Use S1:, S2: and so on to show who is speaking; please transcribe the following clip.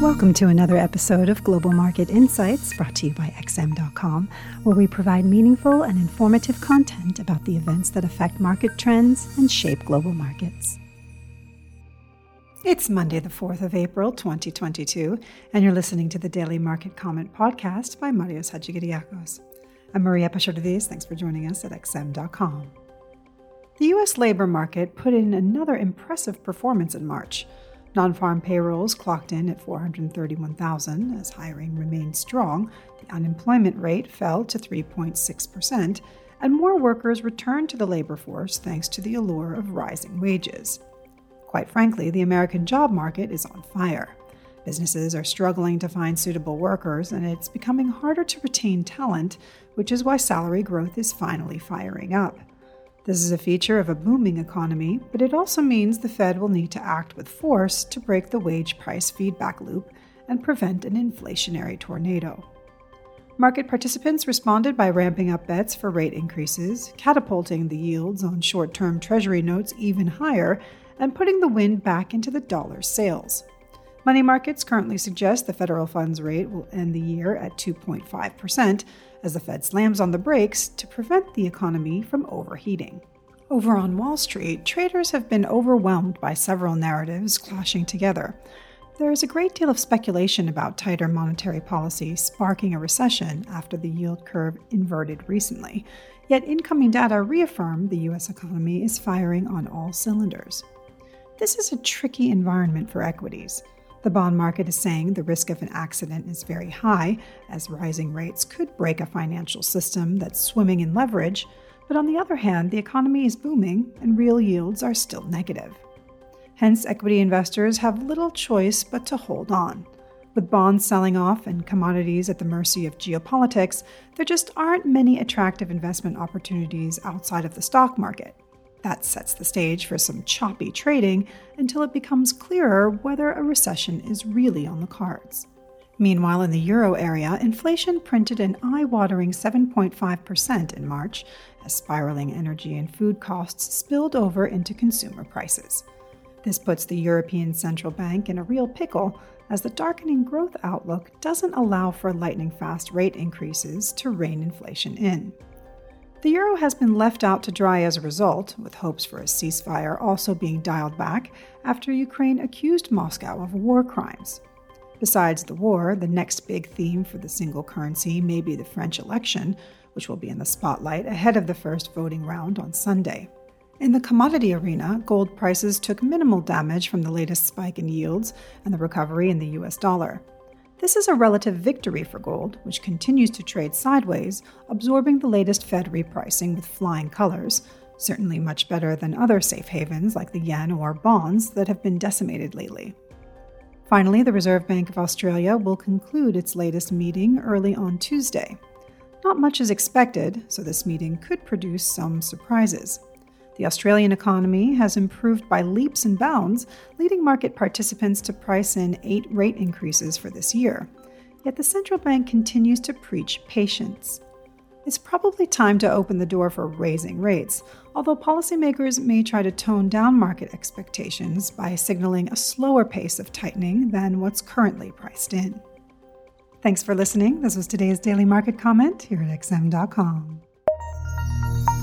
S1: Welcome to another episode of Global Market Insights brought to you by XM.com, where we provide meaningful and informative content about the events that affect market trends and shape global markets. It's Monday, the 4th of April, 2022, and you're listening to the Daily Market Comment podcast by Marios Hadjikyriacos. I'm Maria Pachordis. Thanks for joining us at XM.com. The U.S. labor market put in another impressive performance in March. Non farm payrolls clocked in at 431,000 as hiring remained strong. The unemployment rate fell to 3.6%, and more workers returned to the labor force thanks to the allure of rising wages. Quite frankly, the American job market is on fire. Businesses are struggling to find suitable workers, and it's becoming harder to retain talent, which is why salary growth is finally firing up. This is a feature of a booming economy, but it also means the Fed will need to act with force to break the wage price feedback loop and prevent an inflationary tornado. Market participants responded by ramping up bets for rate increases, catapulting the yields on short term Treasury notes even higher, and putting the wind back into the dollar's sails. Money markets currently suggest the federal funds rate will end the year at 2.5%, as the Fed slams on the brakes to prevent the economy from overheating. Over on Wall Street, traders have been overwhelmed by several narratives clashing together. There is a great deal of speculation about tighter monetary policy sparking a recession after the yield curve inverted recently, yet incoming data reaffirm the U.S. economy is firing on all cylinders. This is a tricky environment for equities. The bond market is saying the risk of an accident is very high, as rising rates could break a financial system that's swimming in leverage. But on the other hand, the economy is booming and real yields are still negative. Hence, equity investors have little choice but to hold on. With bonds selling off and commodities at the mercy of geopolitics, there just aren't many attractive investment opportunities outside of the stock market. That sets the stage for some choppy trading until it becomes clearer whether a recession is really on the cards. Meanwhile, in the euro area, inflation printed an eye watering 7.5% in March as spiraling energy and food costs spilled over into consumer prices. This puts the European Central Bank in a real pickle as the darkening growth outlook doesn't allow for lightning fast rate increases to rein inflation in. The euro has been left out to dry as a result, with hopes for a ceasefire also being dialed back after Ukraine accused Moscow of war crimes. Besides the war, the next big theme for the single currency may be the French election, which will be in the spotlight ahead of the first voting round on Sunday. In the commodity arena, gold prices took minimal damage from the latest spike in yields and the recovery in the US dollar. This is a relative victory for gold, which continues to trade sideways, absorbing the latest Fed repricing with flying colors, certainly much better than other safe havens like the yen or bonds that have been decimated lately. Finally, the Reserve Bank of Australia will conclude its latest meeting early on Tuesday. Not much is expected, so this meeting could produce some surprises. The Australian economy has improved by leaps and bounds, leading market participants to price in eight rate increases for this year. Yet the central bank continues to preach patience. It's probably time to open the door for raising rates, although policymakers may try to tone down market expectations by signaling a slower pace of tightening than what's currently priced in. Thanks for listening. This was today's Daily Market Comment here at XM.com.